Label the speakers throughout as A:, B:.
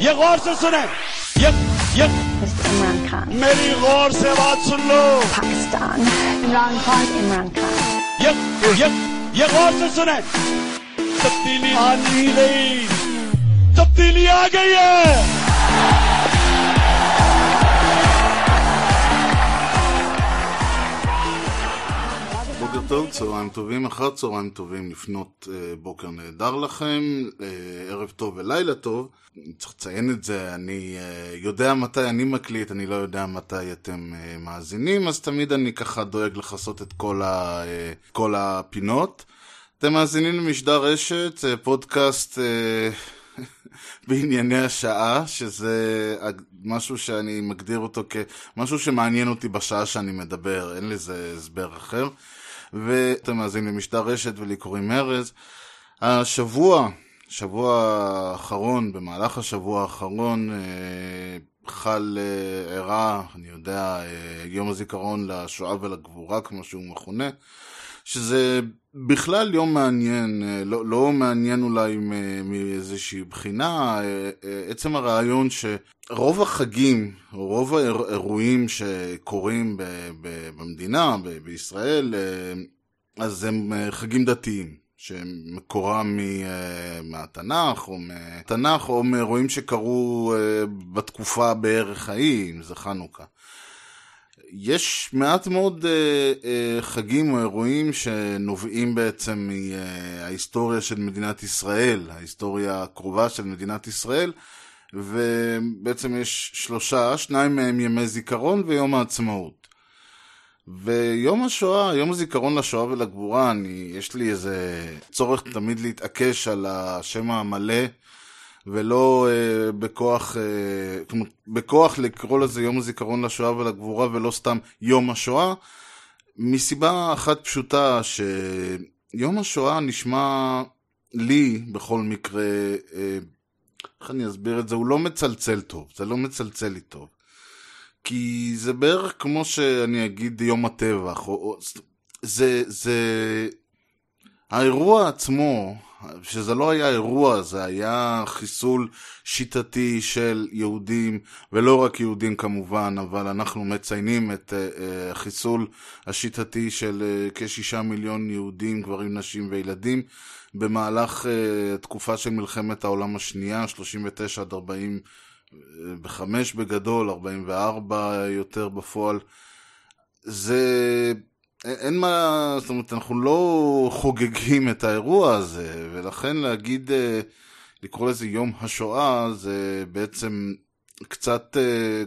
A: ये गौर से सुने। ये ये।
B: इमरान खान
A: मेरी गौर से बात सुन लो।
B: पाकिस्तान इमरान खान इमरान खान
A: ये ये ये गौर से सुने। तब्दीली आनी गई तब्दीली आ गई है।
C: טוב, צהריים טובים, אחר צהריים טובים, לפנות אה, בוקר נהדר לכם, אה, ערב טוב ולילה טוב. צריך לציין את זה, אני אה, יודע מתי אני מקליט, אני לא יודע מתי אתם מאזינים, אז תמיד אני ככה דואג לכסות את כל, ה, כל הפינות. אתם מאזינים למשדר רשת, פודקאסט בענייני השעה, שזה משהו שאני מגדיר אותו כמשהו שמעניין אותי בשעה שאני מדבר, אין לזה הסבר אחר. ואתם מאזינים למשדר רשת ולי קוראים ארז. השבוע, שבוע האחרון, במהלך השבוע האחרון, אה, חל, אה, אירע, אני יודע, אה, יום הזיכרון לשואה ולגבורה, כמו שהוא מכונה, שזה בכלל יום מעניין, אה, לא, לא מעניין אולי מאיזושהי בחינה, אה, אה, עצם הרעיון שרוב החגים, רוב האירועים שקורים ב- ב- במדינה, ב- בישראל, אז הם חגים דתיים. שמקורם מהתנ"ך, או מהתנ"ך, או מאירועים שקרו בתקופה בערך ההיא, אם זה חנוכה. יש מעט מאוד אה, אה, חגים או אירועים שנובעים בעצם מההיסטוריה של מדינת ישראל, ההיסטוריה הקרובה של מדינת ישראל, ובעצם יש שלושה, שניים מהם ימי זיכרון ויום העצמאות. ויום השואה, יום הזיכרון לשואה ולגבורה, אני, יש לי איזה צורך תמיד להתעקש על השם המלא, ולא אה, בכוח, אה, בכוח לקרוא לזה יום הזיכרון לשואה ולגבורה ולא סתם יום השואה, מסיבה אחת פשוטה, שיום השואה נשמע לי, בכל מקרה, אה, איך אני אסביר את זה? הוא לא מצלצל טוב, זה לא מצלצל לי טוב. כי זה בערך כמו שאני אגיד יום הטבח, או, או, זה, זה, האירוע עצמו, שזה לא היה אירוע, זה היה חיסול שיטתי של יהודים, ולא רק יהודים כמובן, אבל אנחנו מציינים את uh, uh, החיסול השיטתי של uh, כשישה מיליון יהודים, גברים, נשים וילדים, במהלך תקופה של מלחמת העולם השנייה, 39 עד 40 בחמש בגדול, 44 יותר בפועל. זה... אין מה... זאת אומרת, אנחנו לא חוגגים את האירוע הזה, ולכן להגיד, לקרוא לזה יום השואה, זה בעצם קצת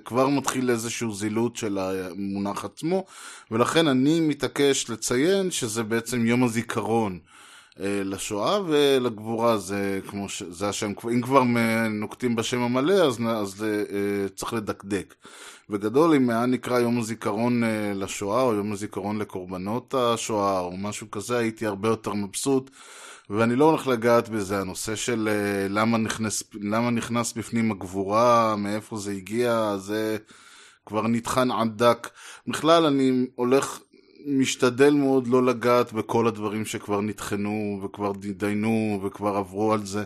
C: כבר מתחיל איזשהו זילות של המונח עצמו, ולכן אני מתעקש לציין שזה בעצם יום הזיכרון. לשואה ולגבורה זה כמו ש... זה השם, אם כבר נוקטים בשם המלא אז, אז uh, צריך לדקדק. בגדול אם היה נקרא יום הזיכרון לשואה או יום הזיכרון לקורבנות השואה או משהו כזה הייתי הרבה יותר מבסוט ואני לא הולך לגעת בזה, הנושא של למה, נכנס, למה נכנס בפנים הגבורה, מאיפה זה הגיע, זה כבר נטחן עד דק. בכלל אני הולך משתדל מאוד לא לגעת בכל הדברים שכבר נטחנו וכבר דיינו וכבר עברו על זה.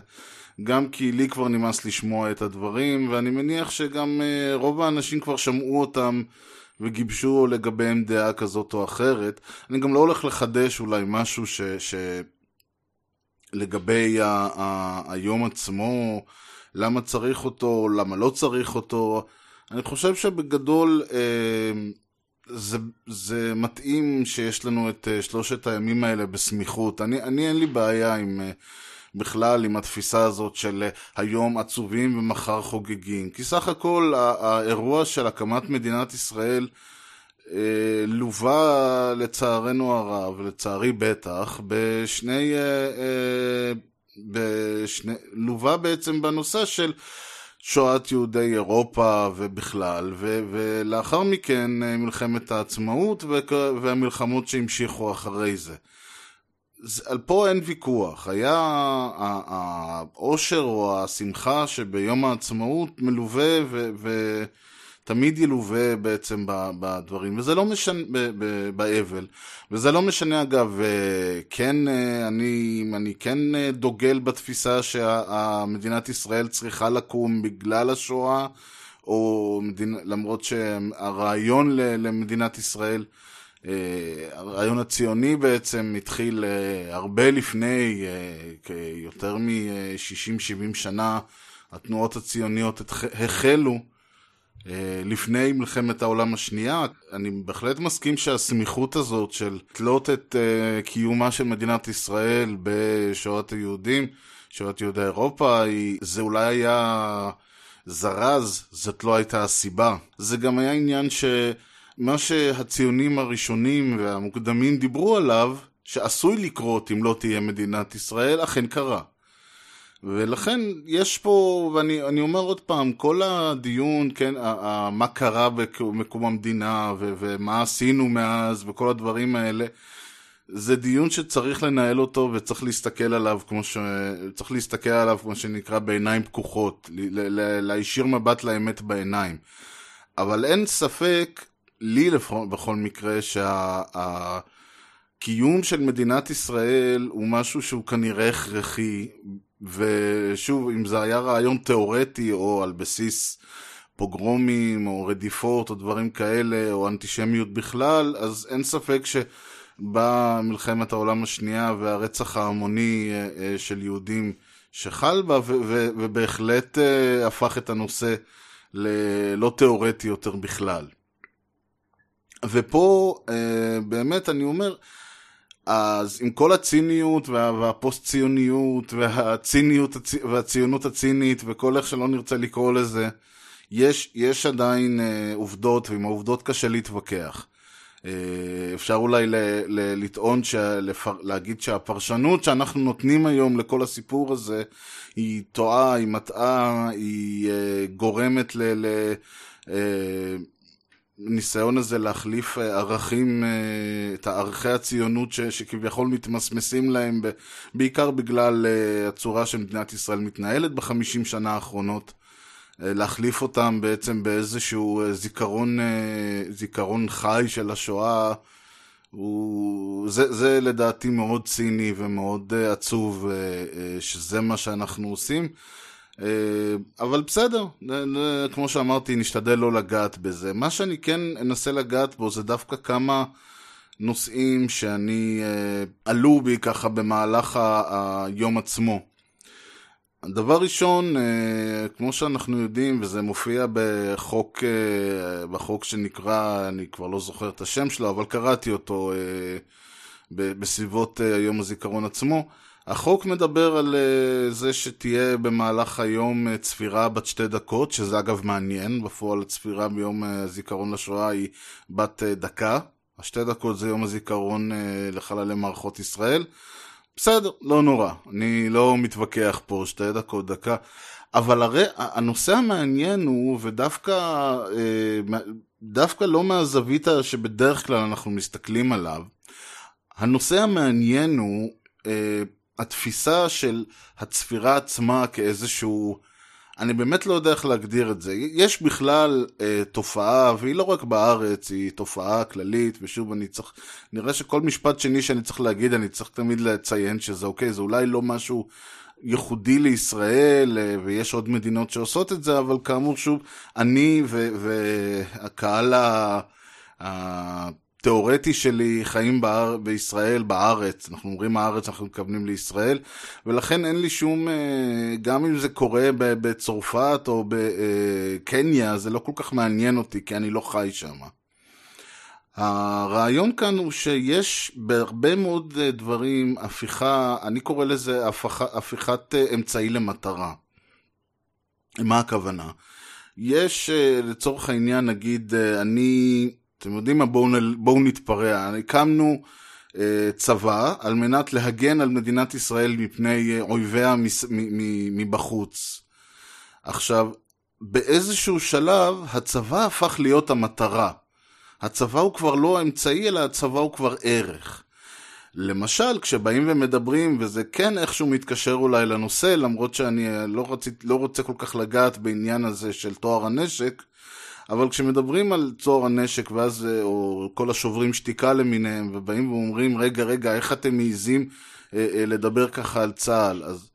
C: גם כי לי כבר נמאס לשמוע את הדברים, ואני מניח שגם uh, רוב האנשים כבר שמעו אותם וגיבשו לגביהם דעה כזאת או אחרת. אני גם לא הולך לחדש אולי משהו ש... ש... לגבי ה... ה... היום עצמו, למה צריך אותו, למה לא צריך אותו. אני חושב שבגדול... Uh, זה, זה מתאים שיש לנו את uh, שלושת הימים האלה בסמיכות. אני, אני אין לי בעיה עם, uh, בכלל עם התפיסה הזאת של uh, היום עצובים ומחר חוגגים. כי סך הכל האירוע של הקמת מדינת ישראל uh, לווה לצערנו הרב, לצערי בטח, בשני... Uh, uh, בשני לווה בעצם בנושא של שואת יהודי אירופה ובכלל, ו- ולאחר מכן מלחמת העצמאות ו- והמלחמות שהמשיכו אחרי זה. על פה אין ויכוח, היה העושר או השמחה שביום העצמאות מלווה ו- תמיד ילווה בעצם בדברים, וזה לא משנה, באבל. וזה לא משנה אגב, אה, כן, אה, אני, אני כן אה, דוגל בתפיסה שמדינת ישראל צריכה לקום בגלל השואה, או מדינ... למרות שהרעיון למדינת ישראל, הרעיון הציוני בעצם התחיל הרבה לפני, יותר מ-60-70 שנה, התנועות הציוניות החלו. אה, לפני מלחמת העולם השנייה, אני בהחלט מסכים שהסמיכות הזאת של תלות את אה, קיומה של מדינת ישראל בשואת היהודים, שואת יהודי אירופה, זה אולי היה זרז, זאת לא הייתה הסיבה. זה גם היה עניין שמה שהציונים הראשונים והמוקדמים דיברו עליו, שעשוי לקרות אם לא תהיה מדינת ישראל, אכן קרה. ולכן יש פה, ואני אני אומר עוד פעם, כל הדיון, כן, ה, ה, מה קרה במקום המדינה ו, ומה עשינו מאז וכל הדברים האלה, זה דיון שצריך לנהל אותו וצריך להסתכל עליו כמו ש... צריך להסתכל עליו כמו שנקרא בעיניים פקוחות, להישיר מבט לאמת בעיניים. אבל אין ספק, לי לפחות בכל מקרה, שהקיום של מדינת ישראל הוא משהו שהוא כנראה הכרחי, ושוב, אם זה היה רעיון תיאורטי או על בסיס פוגרומים או רדיפות או דברים כאלה, או אנטישמיות בכלל, אז אין ספק שבאה מלחמת העולם השנייה והרצח ההמוני אה, אה, של יהודים שחל בה, ובהחלט אה, הפך את הנושא ללא תיאורטי יותר בכלל. ופה באמת אני אומר, אז עם כל הציניות וה, והפוסט ציוניות והציניות הצ... והציונות הצינית וכל איך שלא נרצה לקרוא לזה, יש, יש עדיין אה, עובדות ועם העובדות קשה להתווכח. אה, אפשר אולי ל, ל, לטעון, שלפר, להגיד שהפרשנות שאנחנו נותנים היום לכל הסיפור הזה היא טועה, היא מטעה, היא אה, גורמת ל... ל אה, הניסיון הזה להחליף אה, ערכים, אה, את ערכי הציונות ש, שכביכול מתמסמסים להם, בעיקר בגלל אה, הצורה שמדינת ישראל מתנהלת בחמישים שנה האחרונות, להחליף אותם בעצם באיזשהו זיכרון, זיכרון חי של השואה, הוא, זה, זה לדעתי מאוד ציני ומאוד עצוב שזה מה שאנחנו עושים. אבל בסדר, כמו שאמרתי, נשתדל לא לגעת בזה. מה שאני כן אנסה לגעת בו זה דווקא כמה נושאים שאני, עלו בי ככה במהלך היום עצמו. דבר ראשון, כמו שאנחנו יודעים, וזה מופיע בחוק, בחוק שנקרא, אני כבר לא זוכר את השם שלו, אבל קראתי אותו בסביבות יום הזיכרון עצמו, החוק מדבר על uh, זה שתהיה במהלך היום uh, צפירה בת שתי דקות, שזה אגב מעניין, בפועל הצפירה ביום הזיכרון uh, לשואה היא בת דקה. השתי דקות זה יום הזיכרון לחללי מערכות ישראל. בסדר, לא נורא, אני לא מתווכח פה, שתי דקות, דקה. אבל הרי הנושא המעניין הוא, ודווקא דווקא לא מהזווית שבדרך כלל אנחנו מסתכלים עליו, הנושא המעניין הוא התפיסה של הצפירה עצמה כאיזשהו... אני באמת לא יודע איך להגדיר את זה. יש בכלל אה, תופעה, והיא לא רק בארץ, היא תופעה כללית, ושוב, אני צריך... נראה שכל משפט שני שאני צריך להגיד, אני צריך תמיד לציין שזה אוקיי, זה אולי לא משהו ייחודי לישראל, אה, ויש עוד מדינות שעושות את זה, אבל כאמור, שוב, אני והקהל ה... תיאורטי שלי חיים באר... בישראל, בארץ, אנחנו אומרים הארץ, אנחנו מתכוונים לישראל, ולכן אין לי שום, גם אם זה קורה בצרפת או בקניה, זה לא כל כך מעניין אותי, כי אני לא חי שם. הרעיון כאן הוא שיש בהרבה מאוד דברים הפיכה, אני קורא לזה הפיכ... הפיכת אמצעי למטרה. מה הכוונה? יש לצורך העניין, נגיד, אני... אתם יודעים מה? בואו, בואו נתפרע. הקמנו אה, צבא על מנת להגן על מדינת ישראל מפני אויביה מס, מ, מ, מבחוץ. עכשיו, באיזשהו שלב הצבא הפך להיות המטרה. הצבא הוא כבר לא האמצעי, אלא הצבא הוא כבר ערך. למשל, כשבאים ומדברים, וזה כן איכשהו מתקשר אולי לנושא, למרות שאני לא, רצית, לא רוצה כל כך לגעת בעניין הזה של טוהר הנשק, אבל כשמדברים על צוהר הנשק, ואז, אה, או כל השוברים שתיקה למיניהם, ובאים ואומרים, רגע, רגע, איך אתם מעיזים אה, אה, לדבר ככה על צה"ל? אז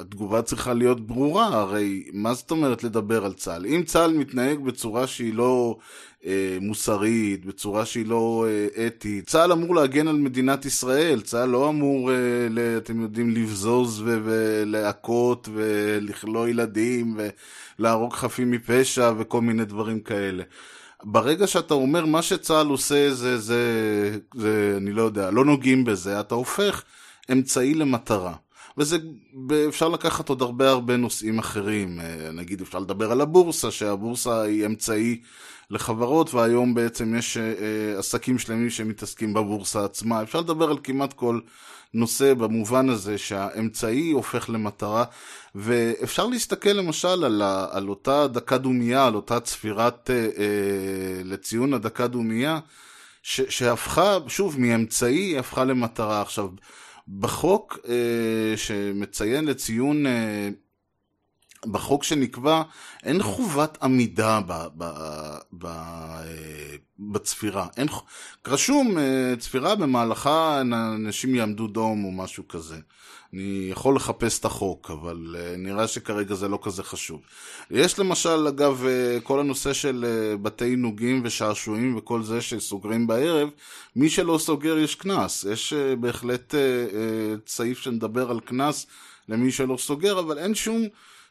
C: התגובה צריכה להיות ברורה, הרי מה זאת אומרת לדבר על צה"ל? אם צה"ל מתנהג בצורה שהיא לא אה, מוסרית, בצורה שהיא לא אה, אתית, צה"ל אמור להגן על מדינת ישראל, צה"ל לא אמור, אה, ל, אתם יודעים, לבזוז ולהכות ולכלוא ילדים ולהרוג חפים מפשע וכל מיני דברים כאלה. ברגע שאתה אומר מה שצה"ל עושה זה, זה, זה, אני לא יודע, לא נוגעים בזה, אתה הופך אמצעי למטרה. וזה, אפשר לקחת עוד הרבה הרבה נושאים אחרים. אה, נגיד, אפשר לדבר על הבורסה, שהבורסה היא אמצעי לחברות, והיום בעצם יש אה, אה, עסקים שלמים שמתעסקים בבורסה עצמה. אפשר לדבר על כמעט כל נושא במובן הזה שהאמצעי הופך למטרה, ואפשר להסתכל למשל על, ה, על אותה דקה דומייה, על אותה צפירת אה, אה, לציון הדקה דומייה, ש, שהפכה, שוב, מאמצעי היא הפכה למטרה. עכשיו, בחוק אה, שמציין לציון, אה, בחוק שנקבע, אין חובת עמידה ב, ב, ב, אה, בצפירה. אין, רשום אה, צפירה במהלכה אנשים יעמדו דום או משהו כזה. אני יכול לחפש את החוק, אבל uh, נראה שכרגע זה לא כזה חשוב. יש למשל, אגב, uh, כל הנושא של בתי עינוגים ושעשועים וכל זה שסוגרים בערב, מי שלא סוגר יש קנס. יש בהחלט סעיף שמדבר על קנס למי שלא סוגר, אבל אין שום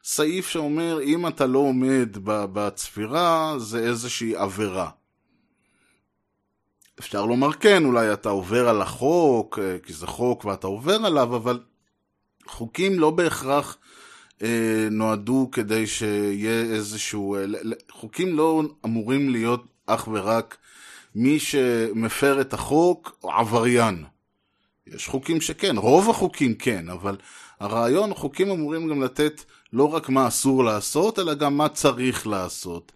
C: סעיף שאומר אם אתה לא עומד בצפירה זה איזושהי עבירה. אפשר לומר כן, אולי אתה עובר על החוק, כי זה חוק ואתה עובר עליו, אבל חוקים לא בהכרח אה, נועדו כדי שיהיה איזשהו... אה, חוקים לא אמורים להיות אך ורק מי שמפר את החוק עבריין. יש חוקים שכן, רוב החוקים כן, אבל הרעיון, חוקים אמורים גם לתת לא רק מה אסור לעשות, אלא גם מה צריך לעשות.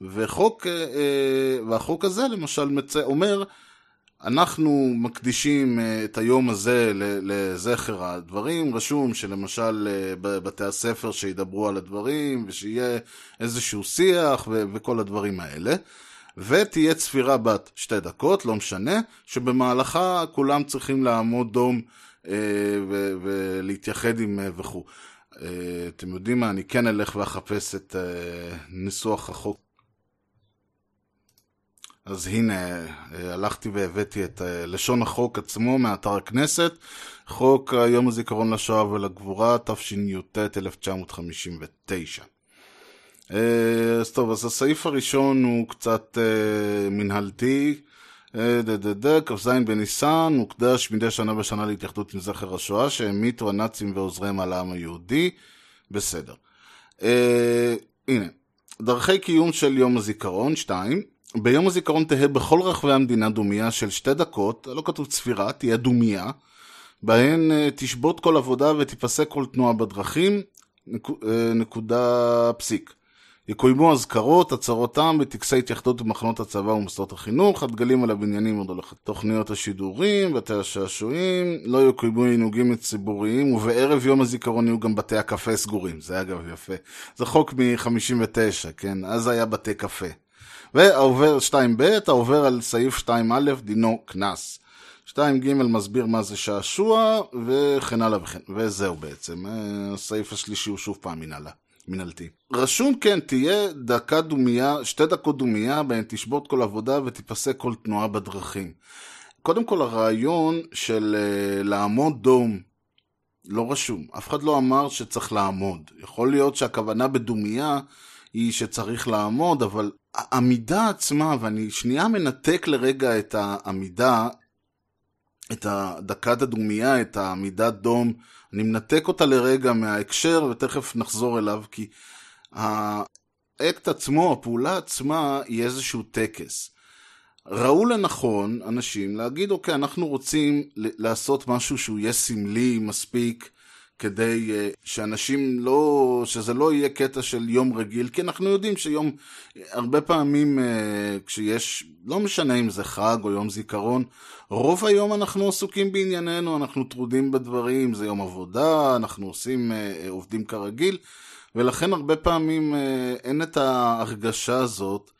C: וחוק, אה, אה, והחוק הזה למשל מצא, אומר אנחנו מקדישים אה, את היום הזה לזכר הדברים, רשום שלמשל בבתי הספר שידברו על הדברים ושיהיה איזשהו שיח וכל הדברים האלה. ותהיה צפירה בת שתי דקות, לא משנה, שבמהלכה כולם צריכים לעמוד דום ולהתייחד עם וכו'. אתם יודעים מה, אני כן אלך ואחפש את ניסוח החוק אז הנה, אה, הלכתי והבאתי את אה, לשון החוק עצמו מאתר הכנסת, חוק יום הזיכרון לשואה ולגבורה, תשי"ט 1959. אה, אז טוב, אז הסעיף הראשון הוא קצת מנהלתי. כ"ז בניסן, מוקדש מדי שנה בשנה להתייחדות עם זכר השואה שהמיתו הנאצים ועוזריהם על העם היהודי. בסדר. הנה, דרכי קיום של יום הזיכרון, 2. ביום הזיכרון תהא בכל רחבי המדינה דומייה של שתי דקות, לא כתוב צפירה, תהיה דומייה, בהן אה, תשבות כל עבודה ותיפסק כל תנועה בדרכים, אה, נקודה פסיק. יקוימו אזכרות, הצהרות טעם וטקסי התייחדות במחנות הצבא ומוסדות החינוך, הדגלים על הבניינים תוכניות השידורים, בתי השעשועים, לא יקוימו עינוגים ציבוריים, ובערב יום הזיכרון יהיו גם בתי הקפה סגורים, זה אגב יפה. זה חוק מ-59, כן? אז היה בתי קפה. והעובר 2ב, העובר על סעיף 2א, דינו קנס. 2ג מסביר מה זה שעשוע, וכן הלאה וכן, וזהו בעצם. אה, הסעיף השלישי הוא שוב פעם מנהלה. מנהלתי. רשום כן, תהיה דקה דומייה, שתי דקות דומייה, בהן תשבות כל עבודה ותיפסק כל תנועה בדרכים. קודם כל הרעיון של uh, לעמוד דום לא רשום. אף אחד לא אמר שצריך לעמוד. יכול להיות שהכוונה בדומייה היא שצריך לעמוד, אבל העמידה עצמה, ואני שנייה מנתק לרגע את העמידה, את הדקת הדומייה, את העמידת דום, אני מנתק אותה לרגע מההקשר ותכף נחזור אליו, כי האקט עצמו, הפעולה עצמה, היא איזשהו טקס. ראו לנכון אנשים להגיד, אוקיי, אנחנו רוצים לעשות משהו שהוא יהיה סמלי מספיק כדי uh, שאנשים לא, שזה לא יהיה קטע של יום רגיל, כי אנחנו יודעים שיום, הרבה פעמים uh, כשיש, לא משנה אם זה חג או יום זיכרון, רוב היום אנחנו עסוקים בענייננו, אנחנו טרודים בדברים, זה יום עבודה, אנחנו עושים, uh, עובדים כרגיל, ולכן הרבה פעמים uh, אין את ההרגשה הזאת.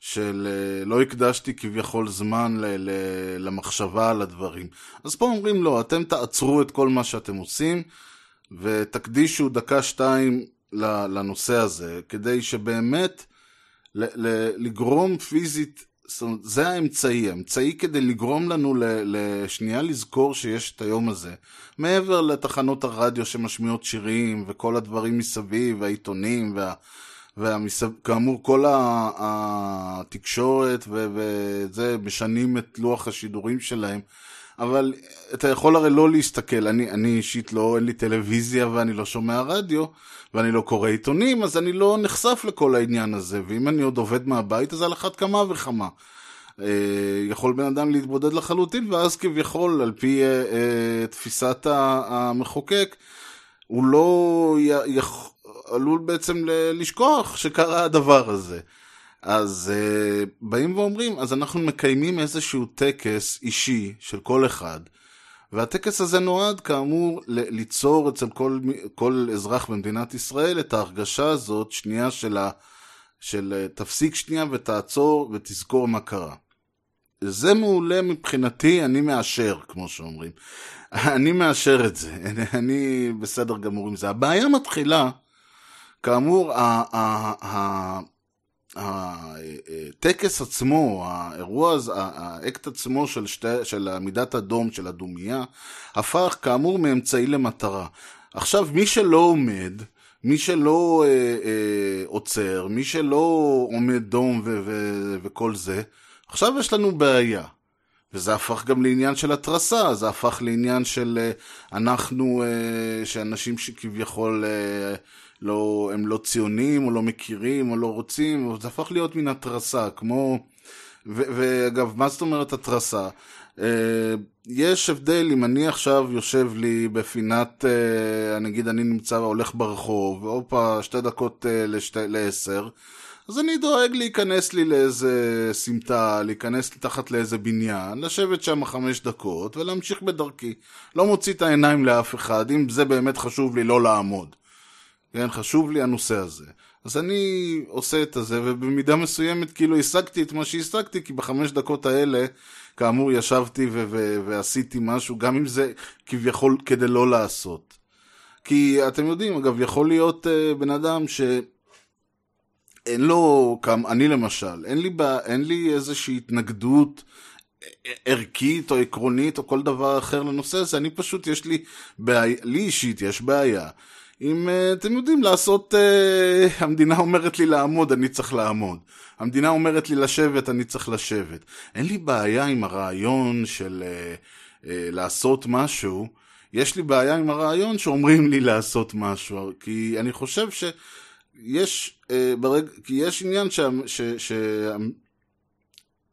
C: של לא הקדשתי כביכול זמן ל- ל- למחשבה על הדברים. אז פה אומרים לא, אתם תעצרו את כל מה שאתם עושים ותקדישו דקה-שתיים לנושא הזה, כדי שבאמת ל- ל- לגרום פיזית, זאת אומרת, זה האמצעי, האמצעי כדי לגרום לנו לשנייה לזכור שיש את היום הזה. מעבר לתחנות הרדיו שמשמיעות שירים וכל הדברים מסביב, והעיתונים וה... וכאמור כל התקשורת וזה משנים את לוח השידורים שלהם אבל אתה יכול הרי לא להסתכל, אני, אני אישית לא, אין לי טלוויזיה ואני לא שומע רדיו ואני לא קורא עיתונים, אז אני לא נחשף לכל העניין הזה, ואם אני עוד עובד מהבית אז על אחת כמה וכמה. אה, יכול בן אדם להתבודד לחלוטין, ואז כביכול, על פי אה, אה, תפיסת המחוקק, הוא לא יכול... עלול בעצם לשכוח שקרה הדבר הזה. אז uh, באים ואומרים, אז אנחנו מקיימים איזשהו טקס אישי של כל אחד, והטקס הזה נועד כאמור ליצור אצל כל, כל אזרח במדינת ישראל את ההרגשה הזאת, שנייה של, ה, של תפסיק שנייה ותעצור ותזכור מה קרה. זה מעולה מבחינתי, אני מאשר, כמו שאומרים. אני מאשר את זה, אני, בסדר גמור עם זה. הבעיה מתחילה כאמור, הטקס עצמו, האירוע הזה, האקט עצמו של, שתי, של עמידת הדום, של הדומייה, הפך כאמור מאמצעי למטרה. עכשיו, מי שלא עומד, מי שלא אה, אה, עוצר, מי שלא עומד דום ו- ו- וכל זה, עכשיו יש לנו בעיה. וזה הפך גם לעניין של התרסה, זה הפך לעניין של אה, אנחנו, אה, שאנשים שכביכול אה, לא, הם לא ציונים, או לא מכירים, או לא רוצים, זה הפך להיות מין התרסה, כמו... ו- ואגב, מה זאת אומרת התרסה? יש הבדל אם אני עכשיו יושב לי בפינת, נגיד אני נמצא, הולך ברחוב, והופה, שתי דקות לשתי, לעשר, אז אני דואג להיכנס לי לאיזה סמטה, להיכנס תחת לאיזה בניין, לשבת שם חמש דקות ולהמשיך בדרכי. לא מוציא את העיניים לאף אחד, אם זה באמת חשוב לי לא לעמוד. כן, חשוב לי הנושא הזה. אז אני עושה את הזה, ובמידה מסוימת כאילו השגתי את מה שהשגתי, כי בחמש דקות האלה, כאמור, ישבתי ו- ו- ועשיתי משהו, גם אם זה כביכול כדי לא לעשות. כי אתם יודעים, אגב, יכול להיות uh, בן אדם ש... אין לו, כמה, אני למשל, אין לי, בא, אין לי איזושהי התנגדות ערכית או עקרונית או כל דבר אחר לנושא הזה, אני פשוט, יש לי בעיה, לי אישית יש בעיה אם uh, אתם יודעים לעשות, uh, המדינה אומרת לי לעמוד, אני צריך לעמוד. המדינה אומרת לי לשבת, אני צריך לשבת. אין לי בעיה עם הרעיון של uh, uh, לעשות משהו, יש לי בעיה עם הרעיון שאומרים לי לעשות משהו, כי אני חושב שיש, uh, ברג... כי יש עניין ש... ש... ש...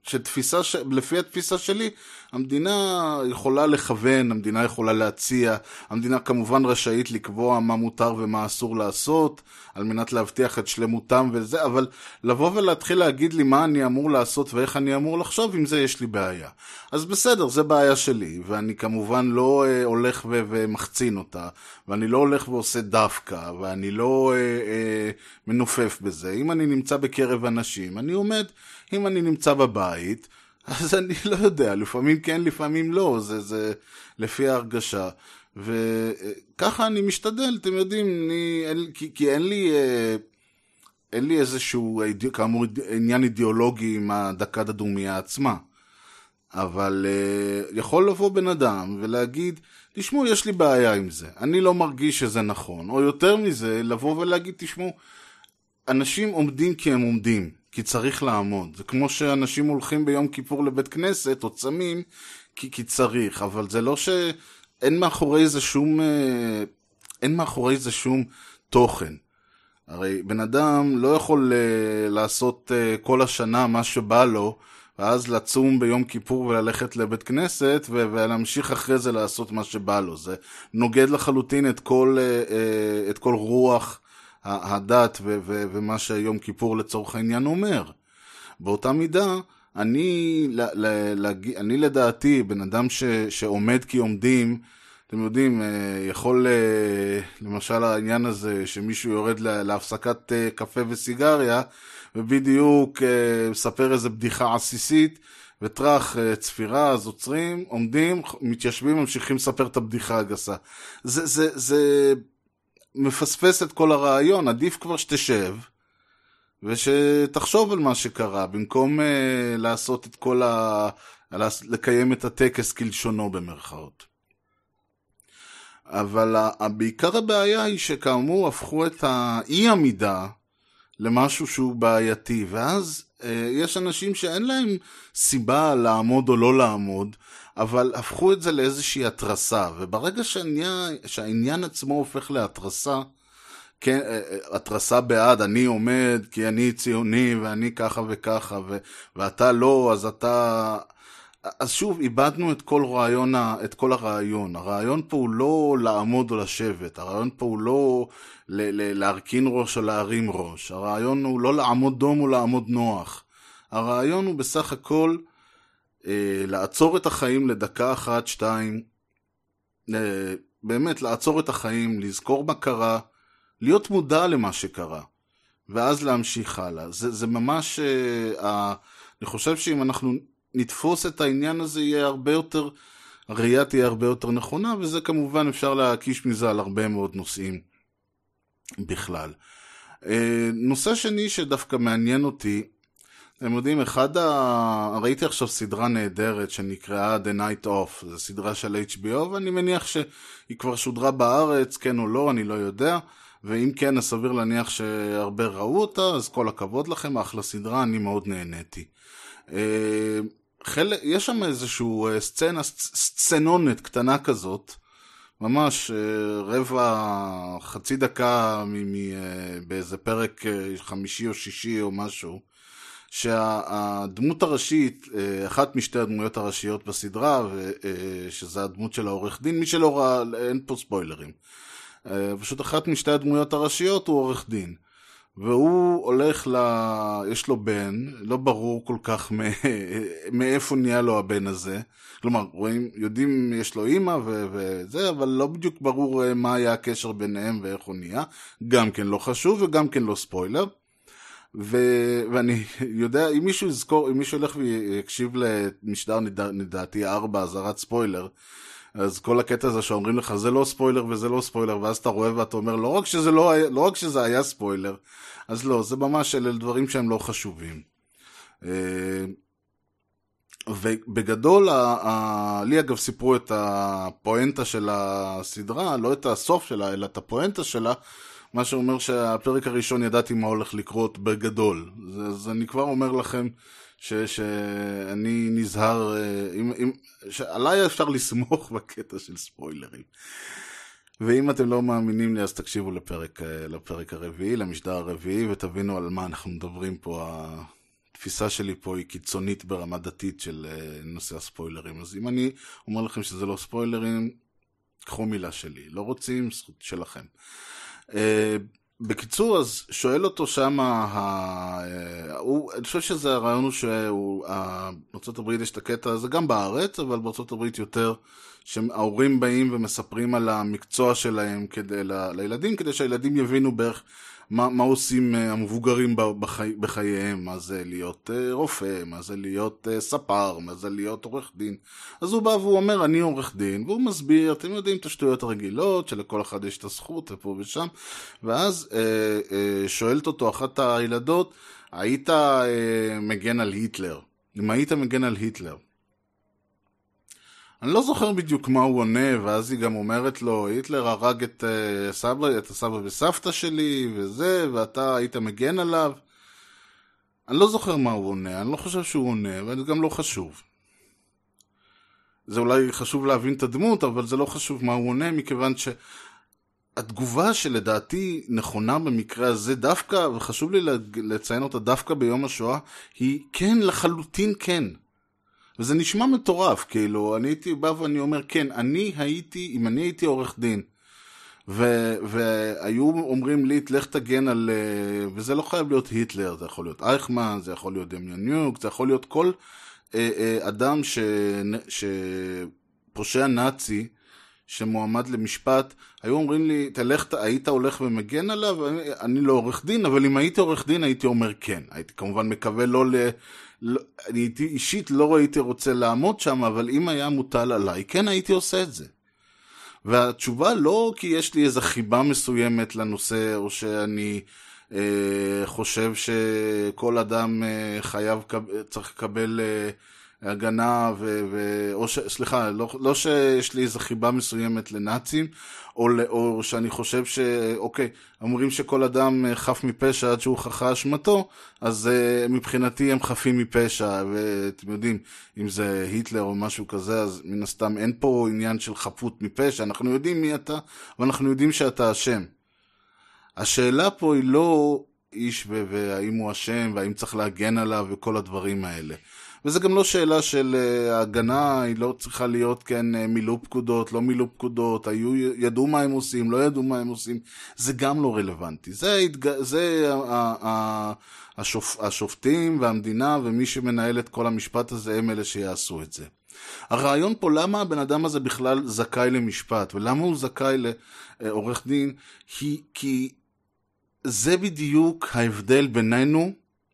C: שתפיסה, ש... לפי התפיסה שלי, המדינה יכולה לכוון, המדינה יכולה להציע, המדינה כמובן רשאית לקבוע מה מותר ומה אסור לעשות, על מנת להבטיח את שלמותם וזה, אבל לבוא ולהתחיל להגיד לי מה אני אמור לעשות ואיך אני אמור לחשוב, עם זה יש לי בעיה. אז בסדר, זה בעיה שלי, ואני כמובן לא אה, הולך ו- ומחצין אותה, ואני לא הולך ועושה דווקא, ואני לא אה, אה, מנופף בזה. אם אני נמצא בקרב אנשים, אני עומד, אם אני נמצא בבית, אז אני לא יודע, לפעמים כן, לפעמים לא, זה, זה לפי ההרגשה. וככה אני משתדל, אתם יודעים, אני, אין, כי, כי אין לי... אה, אין לי איזשהו, כאמור, עניין אידיאולוגי עם הדקת הדומייה עצמה. אבל uh, יכול לבוא בן אדם ולהגיד, תשמעו, יש לי בעיה עם זה, אני לא מרגיש שזה נכון. או יותר מזה, לבוא ולהגיד, תשמעו, אנשים עומדים כי הם עומדים. כי צריך לעמוד. זה כמו שאנשים הולכים ביום כיפור לבית כנסת או צמים כי, כי צריך, אבל זה לא שאין מאחורי זה שום, אה, אין מאחורי זה שום תוכן. הרי בן אדם לא יכול uh, לעשות uh, כל השנה מה שבא לו, ואז לצום ביום כיפור וללכת לבית כנסת, ו- ולהמשיך אחרי זה לעשות מה שבא לו. זה נוגד לחלוטין את כל, אה, אה, את כל רוח הדת ו- ו- ומה שיום כיפור לצורך העניין אומר. באותה מידה, אני, ל- ל- להג- אני לדעתי, בן אדם ש- שעומד כי עומדים, אתם יודעים, אה, יכול, אה, למשל העניין הזה שמישהו יורד לה- להפסקת אה, קפה וסיגריה, ובדיוק מספר איזה בדיחה עסיסית, וטראח צפירה, אז עוצרים, עומדים, מתיישבים, ממשיכים לספר את הבדיחה הגסה. זה, זה, זה מפספס את כל הרעיון, עדיף כבר שתשב. ושתחשוב על מה שקרה, במקום uh, לעשות את כל ה... לקיים את הטקס כלשונו במרכאות. אבל בעיקר הבעיה היא שכאמור הפכו את האי עמידה למשהו שהוא בעייתי, ואז uh, יש אנשים שאין להם סיבה לעמוד או לא לעמוד, אבל הפכו את זה לאיזושהי התרסה, וברגע שהעניין, שהעניין עצמו הופך להתרסה, כן, התרסה בעד, אני עומד כי אני ציוני ואני ככה וככה, ו, ואתה לא, אז אתה... אז שוב, איבדנו את כל, רעיון, את כל הרעיון. הרעיון פה הוא לא לעמוד או לשבת, הרעיון פה הוא לא ל- ל- להרכין ראש או להרים ראש, הרעיון הוא לא לעמוד דום או לעמוד נוח. הרעיון הוא בסך הכל אה, לעצור את החיים לדקה אחת, שתיים, אה, באמת לעצור את החיים, לזכור מה קרה, להיות מודע למה שקרה, ואז להמשיך הלאה. זה, זה ממש, uh, אני חושב שאם אנחנו נתפוס את העניין הזה, יהיה הרבה יותר, הראייה תהיה הרבה יותר נכונה, וזה כמובן אפשר להקיש מזה על הרבה מאוד נושאים בכלל. Uh, נושא שני שדווקא מעניין אותי, אתם יודעים, אחד ה... ראיתי עכשיו סדרה נהדרת שנקראה The Night Off, זו סדרה של HBO, ואני מניח שהיא כבר שודרה בארץ, כן או לא, אני לא יודע. ואם כן, אז סביר להניח שהרבה ראו אותה, אז כל הכבוד לכם, אחלה סדרה, אני מאוד נהניתי. אה, חלק, יש שם איזשהו אה, סצנה, סצנונת קטנה כזאת, ממש אה, רבע, חצי דקה באיזה פרק חמישי או שישי או משהו, שהדמות הראשית, אחת משתי הדמויות הראשיות בסדרה, שזה הדמות של העורך דין, מי שלא ראה, אין פה ספוילרים. פשוט אחת משתי הדמויות הראשיות הוא עורך דין. והוא הולך ל... יש לו בן, לא ברור כל כך מאיפה נהיה לו הבן הזה. כלומר, רואים, יודעים, יש לו אימא ו... וזה, אבל לא בדיוק ברור מה היה הקשר ביניהם ואיך הוא נהיה. גם כן לא חשוב וגם כן לא ספוילר. ו... ואני יודע, אם מישהו יזכור, אם מישהו ילך ויקשיב למשדר לדעתי 4, אזהרת ספוילר, אז כל הקטע הזה שאומרים לך זה לא ספוילר וזה לא ספוילר ואז אתה רואה ואתה אומר לא רק שזה לא לא רק שזה היה ספוילר אז לא זה ממש אלה דברים שהם לא חשובים. ובגדול לי אגב סיפרו את הפואנטה של הסדרה לא את הסוף שלה אלא את הפואנטה שלה מה שאומר שהפרק הראשון ידעתי מה הולך לקרות בגדול אז אני כבר אומר לכם ש, שאני נזהר, אם, אם, שעליי אפשר לסמוך בקטע של ספוילרים. ואם אתם לא מאמינים לי אז תקשיבו לפרק, לפרק הרביעי, למשדר הרביעי, ותבינו על מה אנחנו מדברים פה. התפיסה שלי פה היא קיצונית ברמה דתית של נושא הספוילרים. אז אם אני אומר לכם שזה לא ספוילרים, קחו מילה שלי. לא רוצים, זכות שלכם. בקיצור, אז שואל אותו שם, אני חושב שזה הרעיון הוא שבארצות הברית יש את הקטע הזה גם בארץ, אבל הברית יותר, שההורים באים ומספרים על המקצוע שלהם כדי, לילדים, כדי שהילדים יבינו בערך מה, מה עושים המבוגרים בחי, בחייהם, מה זה להיות רופא, מה זה להיות ספר, מה זה להיות עורך דין. אז הוא בא והוא אומר, אני עורך דין, והוא מסביר, אתם יודעים את השטויות הרגילות, שלכל אחד יש את הזכות ופה ושם, ואז אה, אה, שואלת אותו אחת הילדות, היית אה, מגן על היטלר? אם היית מגן על היטלר. אני לא זוכר בדיוק מה הוא עונה, ואז היא גם אומרת לו, היטלר הרג את, uh, סבא, את הסבא וסבתא שלי, וזה, ואתה היית מגן עליו. אני לא זוכר מה הוא עונה, אני לא חושב שהוא עונה, וזה גם לא חשוב. זה אולי חשוב להבין את הדמות, אבל זה לא חשוב מה הוא עונה, מכיוון ש... התגובה שלדעתי נכונה במקרה הזה דווקא, וחשוב לי לציין אותה דווקא ביום השואה, היא כן, לחלוטין כן. וזה נשמע מטורף, כאילו, אני הייתי בא ואני אומר, כן, אני הייתי, אם אני הייתי עורך דין, ו, והיו אומרים לי, לך תגן על... אה, וזה לא חייב להיות היטלר, זה יכול להיות אייכמן, זה יכול להיות דמיאניוק, זה יכול להיות כל אה, אה, אדם ש, שפושע נאצי, שמועמד למשפט, היו אומרים לי, תלך, היית הולך ומגן עליו? אני לא עורך דין, אבל אם הייתי עורך דין הייתי אומר כן. הייתי כמובן מקווה לא ל... לא, אני הייתי, אישית לא הייתי רוצה לעמוד שם, אבל אם היה מוטל עליי, כן הייתי עושה את זה. והתשובה לא כי יש לי איזו חיבה מסוימת לנושא, או שאני אה, חושב שכל אדם אה, חייב, צריך לקבל אה, הגנה, ו, ו, או ש, סליחה, לא, לא שיש לי איזו חיבה מסוימת לנאצים, או, או שאני חושב שאוקיי, אומרים שכל אדם חף מפשע עד שהוא הוכחה אשמתו, אז uh, מבחינתי הם חפים מפשע, ואתם יודעים, אם זה היטלר או משהו כזה, אז מן הסתם אין פה עניין של חפות מפשע, אנחנו יודעים מי אתה, אבל אנחנו יודעים שאתה אשם. השאלה פה היא לא איש והאם הוא אשם, והאם צריך להגן עליו וכל הדברים האלה. וזה גם לא שאלה של uh, הגנה, היא לא צריכה להיות, כן, uh, מילאו פקודות, לא מילאו פקודות, היו, ידעו מה הם עושים, לא ידעו מה הם עושים, זה גם לא רלוונטי. זה. זה השופ... השופטים והמדינה ומי שמנהל את כל המשפט הזה הם אלה שיעשו את זה. הרעיון פה למה הבן אדם הזה בכלל זכאי למשפט ולמה הוא זכאי לעורך דין, היא כי זה בדיוק ההבדל בינינו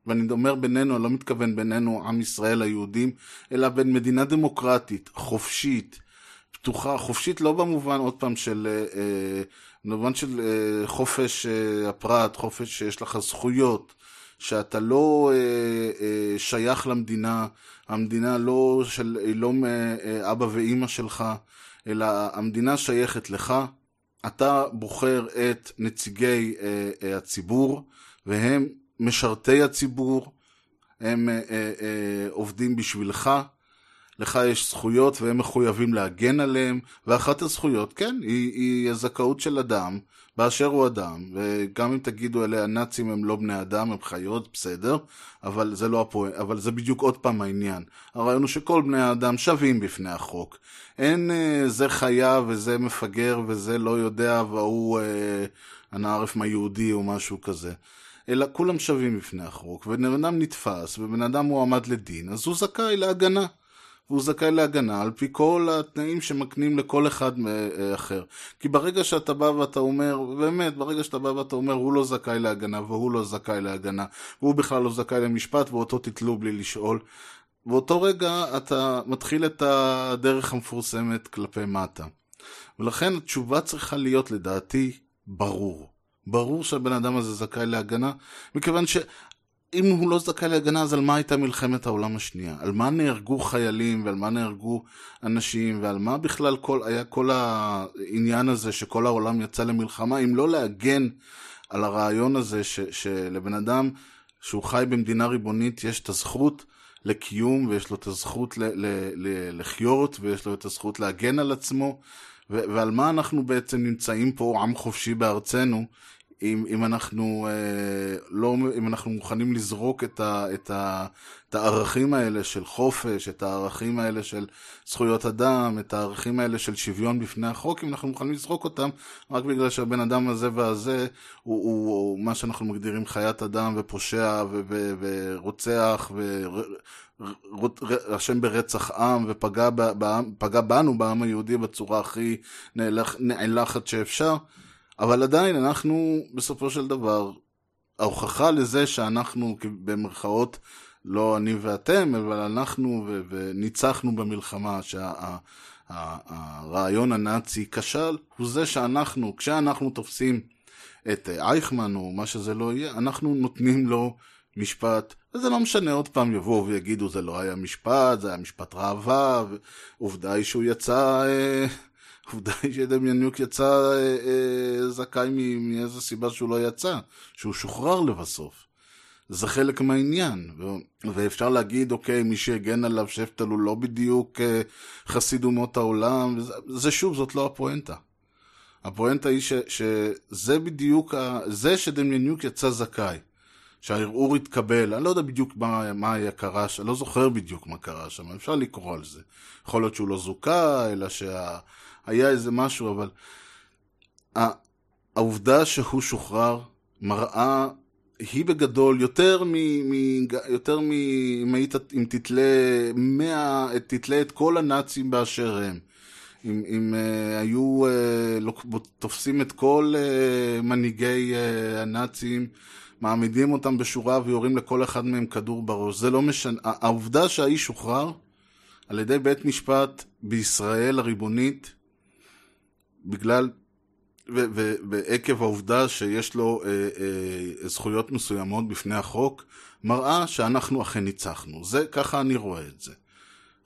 C: ואני אומר בינינו, אני לא מתכוון בינינו, עם ישראל היהודים, אלא בין מדינה דמוקרטית, חופשית, פתוחה, חופשית לא במובן, עוד פעם, של, אה, אה, במובן של אה, חופש הפרט, חופש שיש לך זכויות, שאתה לא שייך למדינה, המדינה לא, של, היא לא מאבא ואימא שלך, אלא המדינה שייכת לך, אתה בוחר את נציגי הציבור, והם משרתי הציבור, הם אה, אה, אה, עובדים בשבילך, לך יש זכויות והם מחויבים להגן עליהם, ואחת הזכויות, כן, היא, היא הזכאות של אדם באשר הוא אדם, וגם אם תגידו אלה הנאצים הם לא בני אדם, הם חיות, בסדר, אבל זה לא הפועל, אבל זה בדיוק עוד פעם העניין. הרעיון הוא שכל בני האדם שווים בפני החוק. אין אה, זה חיה וזה מפגר וזה לא יודע והוא אה, הנערף מהיהודי או משהו כזה. אלא כולם שווים בפני החוק, ובן אדם נתפס, ובן אדם מועמד לדין, אז הוא זכאי להגנה. והוא זכאי להגנה על פי כל התנאים שמקנים לכל אחד אה, אחר. כי ברגע שאתה בא ואתה אומר, באמת, ברגע שאתה בא ואתה אומר, הוא לא זכאי להגנה והוא לא זכאי להגנה, והוא בכלל לא זכאי למשפט ואותו תתלו בלי לשאול, באותו רגע אתה מתחיל את הדרך המפורסמת כלפי מטה. ולכן התשובה צריכה להיות לדעתי ברור. ברור שהבן אדם הזה זכאי להגנה, מכיוון שאם הוא לא זכאי להגנה, אז על מה הייתה מלחמת העולם השנייה? על מה נהרגו חיילים ועל מה נהרגו אנשים ועל מה בכלל כל, היה כל העניין הזה שכל העולם יצא למלחמה, אם לא להגן על הרעיון הזה ש, שלבן אדם שהוא חי במדינה ריבונית יש את הזכות לקיום ויש לו את הזכות ל, ל, ל, לחיות ויש לו את הזכות להגן על עצמו. ועל מה אנחנו בעצם נמצאים פה, עם חופשי בארצנו, אם, אם אנחנו אה, לא, אם אנחנו מוכנים לזרוק את, ה, את, ה, את הערכים האלה של חופש, את הערכים האלה של זכויות אדם, את הערכים האלה של שוויון בפני החוק, אם אנחנו מוכנים לזרוק אותם רק בגלל שהבן אדם הזה והזה הוא, הוא, הוא מה שאנחנו מגדירים חיית אדם ופושע ו, ו, ורוצח ואשם ברצח עם ופגע ב, בנו, בעם היהודי, בצורה הכי נאלח, נאלחת שאפשר. אבל עדיין אנחנו בסופו של דבר, ההוכחה לזה שאנחנו במרכאות, לא אני ואתם, אבל אנחנו ו- וניצחנו במלחמה, שהרעיון שה- הנאצי כשל, הוא זה שאנחנו, כשאנחנו תופסים את אייכמן או מה שזה לא יהיה, אנחנו נותנים לו משפט, וזה לא משנה, עוד פעם יבואו ויגידו זה לא היה משפט, זה היה משפט ראווה, ועובדה היא שהוא יצא... אה, עובדה היא שדמיאניוק יצא אה, אה, זכאי מאיזה סיבה שהוא לא יצא, שהוא שוחרר לבסוף. זה חלק מהעניין, ו- ואפשר להגיד, אוקיי, מי שהגן עליו שפטל הוא לא בדיוק אה, חסיד אומות העולם, וזה, זה שוב, זאת לא הפואנטה. הפואנטה היא ש, שזה בדיוק, ה, זה שדמיאניוק יצא זכאי, שהערעור התקבל, אני לא יודע בדיוק מה, מה היה קרה, אני לא זוכר בדיוק מה קרה שם, אפשר לקרוא על זה. יכול להיות שהוא לא זוכה, אלא שהיה איזה משהו, אבל העובדה שהוא שוחרר מראה, היא בגדול יותר מ... מ יותר מ... אם היית, אם תתלה, מה, תתלה את כל הנאצים באשר הם. אם, אם uh, היו uh, תופסים את כל uh, מנהיגי uh, הנאצים, מעמידים אותם בשורה ויורים לכל אחד מהם כדור בראש. זה לא משנה. העובדה שהאיש שוחרר על ידי בית משפט בישראל הריבונית, בגלל ועקב העובדה שיש לו אה, אה, זכויות מסוימות בפני החוק, מראה שאנחנו אכן ניצחנו. זה, ככה אני רואה את זה.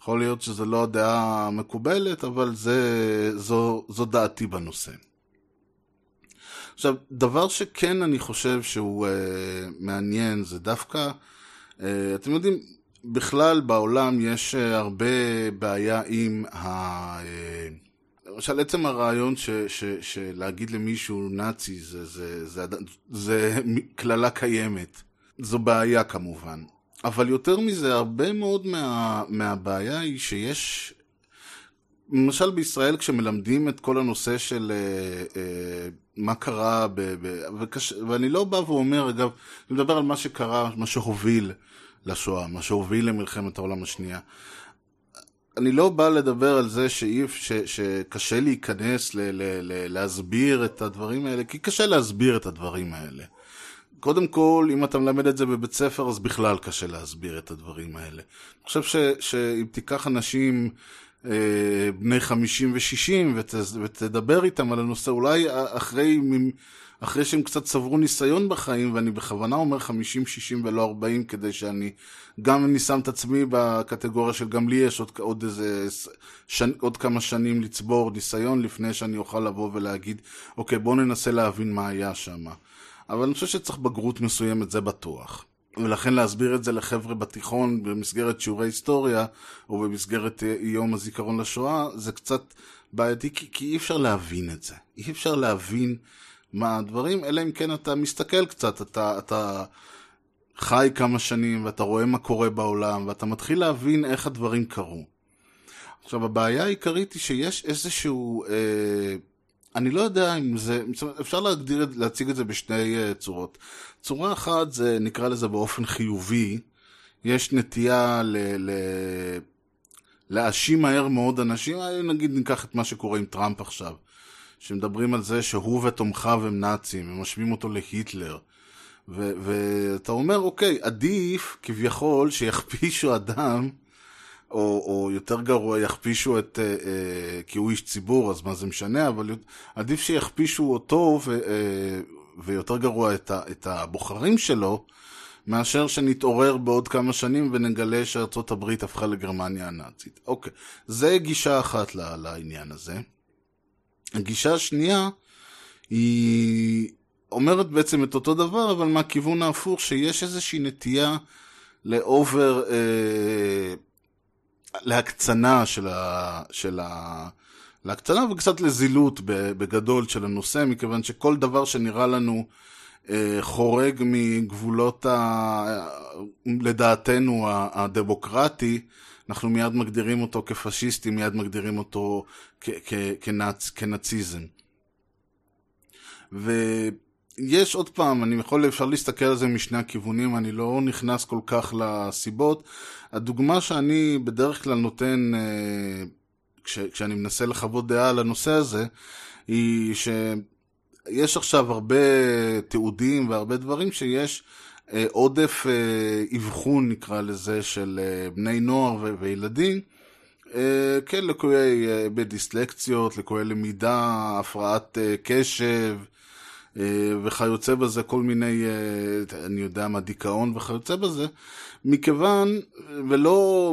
C: יכול להיות שזו לא הדעה המקובלת, אבל זה, זו, זו דעתי בנושא. עכשיו, דבר שכן אני חושב שהוא אה, מעניין, זה דווקא, אה, אתם יודעים, בכלל בעולם יש אה, הרבה בעיה עם ה... אה, למשל, עצם הרעיון ש, ש, שלהגיד למישהו נאצי זה, זה, זה, זה, זה קללה קיימת. זו בעיה כמובן. אבל יותר מזה, הרבה מאוד מה, מהבעיה היא שיש... למשל בישראל כשמלמדים את כל הנושא של אה, אה, מה קרה, ב, ב, וקש, ואני לא בא ואומר, אגב, אני מדבר על מה שקרה, מה שהוביל לשואה, מה שהוביל למלחמת העולם השנייה. אני לא בא לדבר על זה שאיף, ש, שקשה להיכנס, ל, ל, ל, להסביר את הדברים האלה, כי קשה להסביר את הדברים האלה. קודם כל, אם אתה מלמד את זה בבית ספר, אז בכלל קשה להסביר את הדברים האלה. אני חושב ש, שאם תיקח אנשים אה, בני 50 ו-60 ות, ותדבר איתם על הנושא, אולי אחרי אחרי שהם קצת צברו ניסיון בחיים, ואני בכוונה אומר 50-60 ולא 40, כדי שאני, גם אני שם את עצמי בקטגוריה של גם לי יש עוד, עוד איזה, שנ, עוד כמה שנים לצבור ניסיון לפני שאני אוכל לבוא ולהגיד, אוקיי, בואו ננסה להבין מה היה שם. אבל אני חושב שצריך בגרות מסוימת, זה בטוח. ולכן להסביר את זה לחבר'ה בתיכון במסגרת שיעורי היסטוריה, או במסגרת אה, יום הזיכרון לשואה, זה קצת בעייתי, כי, כי אי אפשר להבין את זה. אי אפשר להבין מה הדברים, אלא אם כן אתה מסתכל קצת, אתה, אתה חי כמה שנים ואתה רואה מה קורה בעולם ואתה מתחיל להבין איך הדברים קרו. עכשיו הבעיה העיקרית היא שיש איזשהו, אה, אני לא יודע אם זה, אפשר להגדיר, להציג את זה בשני אה, צורות. צורה אחת זה נקרא לזה באופן חיובי, יש נטייה ל... ל להאשים מהר מאוד אנשים, נגיד ניקח את מה שקורה עם טראמפ עכשיו. שמדברים על זה שהוא ותומכיו הם נאצים, הם משווים אותו להיטלר. ואתה אומר, אוקיי, עדיף כביכול שיכפישו אדם, או, או יותר גרוע, יכפישו את, אה, אה, כי הוא איש ציבור, אז מה זה משנה, אבל עדיף שיכפישו אותו, ו, אה, ויותר גרוע את, ה, את הבוחרים שלו, מאשר שנתעורר בעוד כמה שנים ונגלה שארצות הברית הפכה לגרמניה הנאצית. אוקיי, זה גישה אחת לעניין הזה. הגישה השנייה היא אומרת בעצם את אותו דבר, אבל מהכיוון ההפוך, שיש איזושהי נטייה לאובר, אה, להקצנה של ה... של ה... להקצנה וקצת לזילות בגדול של הנושא, מכיוון שכל דבר שנראה לנו אה, חורג מגבולות, ה... לדעתנו, הדמוקרטי, אנחנו מיד מגדירים אותו כפשיסטי, מיד מגדירים אותו כנאצ, כנאציזם. ויש עוד פעם, אני יכול, אפשר להסתכל על זה משני הכיוונים, אני לא נכנס כל כך לסיבות. הדוגמה שאני בדרך כלל נותן אה, כש, כשאני מנסה לחוות דעה על הנושא הזה, היא שיש עכשיו הרבה תיעודים והרבה דברים שיש אה, עודף אה, אבחון נקרא לזה של בני נוער וילדים, כן, לקויי בדיסלקציות, לקויי למידה, הפרעת קשב וכיוצא בזה, כל מיני, אני יודע מה, דיכאון וכיוצא בזה, מכיוון, ולא,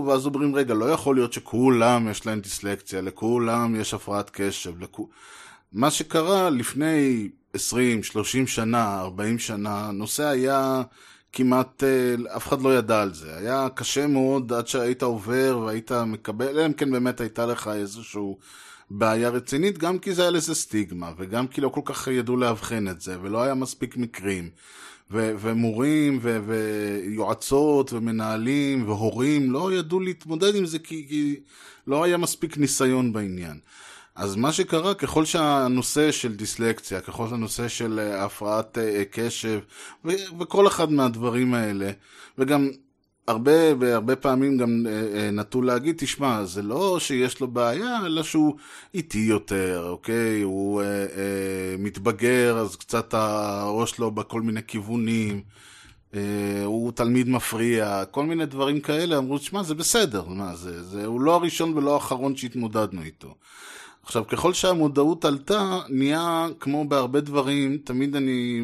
C: ואז אומרים, רגע, לא יכול להיות שכולם יש להם דיסלקציה, לכולם יש הפרעת קשב, לכו... מה שקרה לפני 20, 30 שנה, 40 שנה, הנושא היה כמעט, אה, אף אחד לא ידע על זה. היה קשה מאוד עד שהיית עובר והיית מקבל, אלא אם כן באמת הייתה לך איזושהי בעיה רצינית, גם כי זה היה לזה סטיגמה, וגם כי לא כל כך ידעו לאבחן את זה, ולא היה מספיק מקרים. ו- ומורים ו- ויועצות ומנהלים והורים לא ידעו להתמודד עם זה כי, כי לא היה מספיק ניסיון בעניין. אז מה שקרה, ככל שהנושא של דיסלקציה, ככל שהנושא של אה, הפרעת אה, קשב, וכל אחד מהדברים האלה, וגם הרבה, הרבה פעמים גם אה, נטו להגיד, תשמע, זה לא שיש לו בעיה, אלא שהוא איטי יותר, אוקיי? הוא אה, אה, מתבגר, אז קצת הראש שלו בכל מיני כיוונים. הוא תלמיד מפריע, כל מיני דברים כאלה, אמרו, תשמע, זה בסדר, מה, זה, זה, הוא לא הראשון ולא האחרון שהתמודדנו איתו. עכשיו, ככל שהמודעות עלתה, נהיה, כמו בהרבה דברים, תמיד אני,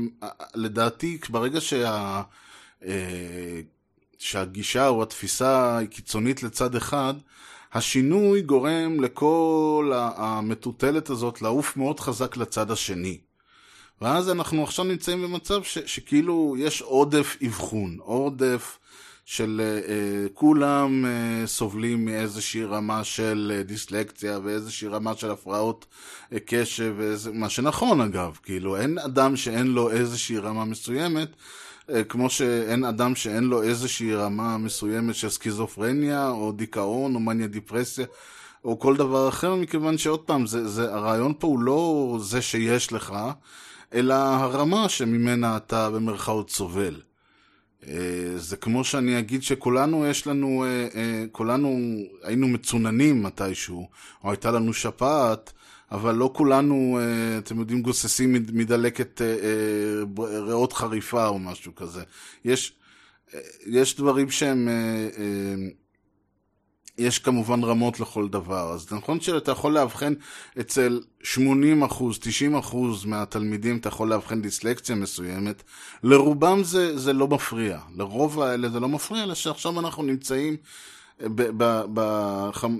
C: לדעתי, ברגע שה... שהגישה או התפיסה היא קיצונית לצד אחד, השינוי גורם לכל המטוטלת הזאת לעוף מאוד חזק לצד השני. ואז אנחנו עכשיו נמצאים במצב ש, שכאילו יש עודף אבחון, עודף של uh, כולם uh, סובלים מאיזושהי רמה של uh, דיסלקציה ואיזושהי רמה של הפרעות uh, קשב, ואיזה, מה שנכון אגב, כאילו אין אדם שאין לו איזושהי רמה מסוימת, uh, כמו שאין אדם שאין לו איזושהי רמה מסוימת של סכיזופרניה או דיכאון או מניה דיפרסיה. או כל דבר אחר, מכיוון שעוד פעם, זה, זה, הרעיון פה הוא לא זה שיש לך, אלא הרמה שממנה אתה במרכאות סובל. אה, זה כמו שאני אגיד שכולנו יש לנו, אה, אה, כולנו היינו מצוננים מתישהו, או הייתה לנו שפעת, אבל לא כולנו, אתם יודעים, גוססים מדלקת ריאות חריפה או משהו כזה. יש, יש דברים שהם... יש כמובן רמות לכל דבר, אז נכון שאתה יכול לאבחן אצל 80 אחוז, 90 אחוז מהתלמידים, אתה יכול לאבחן דיסלקציה מסוימת, לרובם זה, זה לא מפריע, לרוב האלה זה לא מפריע, אלא שעכשיו אנחנו נמצאים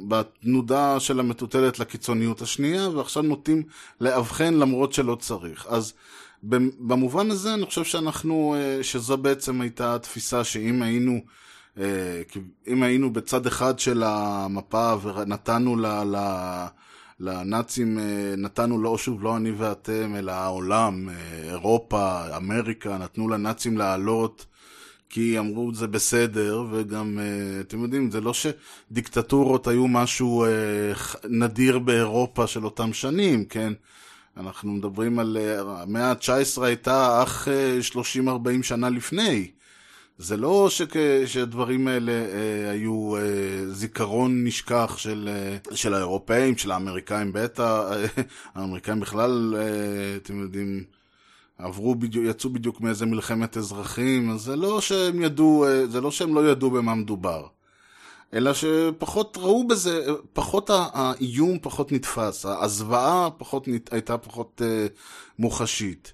C: בתנודה של המטוטלת לקיצוניות השנייה, ועכשיו נוטים לאבחן למרות שלא צריך. אז במובן הזה אני חושב שאנחנו, אה, שזו בעצם הייתה התפיסה שאם היינו אה, אם היינו בצד אחד של המפה ונתנו ל... ל... לנאצים, אה, נתנו לא, שוב, לא אני ואתם, אלא העולם, אה, אירופה, אמריקה, נתנו לנאצים לעלות כי אמרו זה בסדר, וגם, אתם יודעים, זה לא שדיקטטורות היו משהו נדיר באירופה של אותם שנים, כן? אנחנו מדברים על, המאה ה-19 הייתה אך 30-40 שנה לפני. זה לא שכ... שהדברים האלה אה, היו אה, זיכרון נשכח של, אה, של האירופאים, של האמריקאים בטח, אה, האמריקאים בכלל, אה, אתם יודעים, עברו בדיוק, יצאו בדיוק מאיזה מלחמת אזרחים, אז זה לא שהם ידעו, אה, זה לא שהם לא ידעו במה מדובר. אלא שפחות ראו בזה, פחות האיום פחות נתפס, הזוועה פחות, הייתה פחות אה, מוחשית.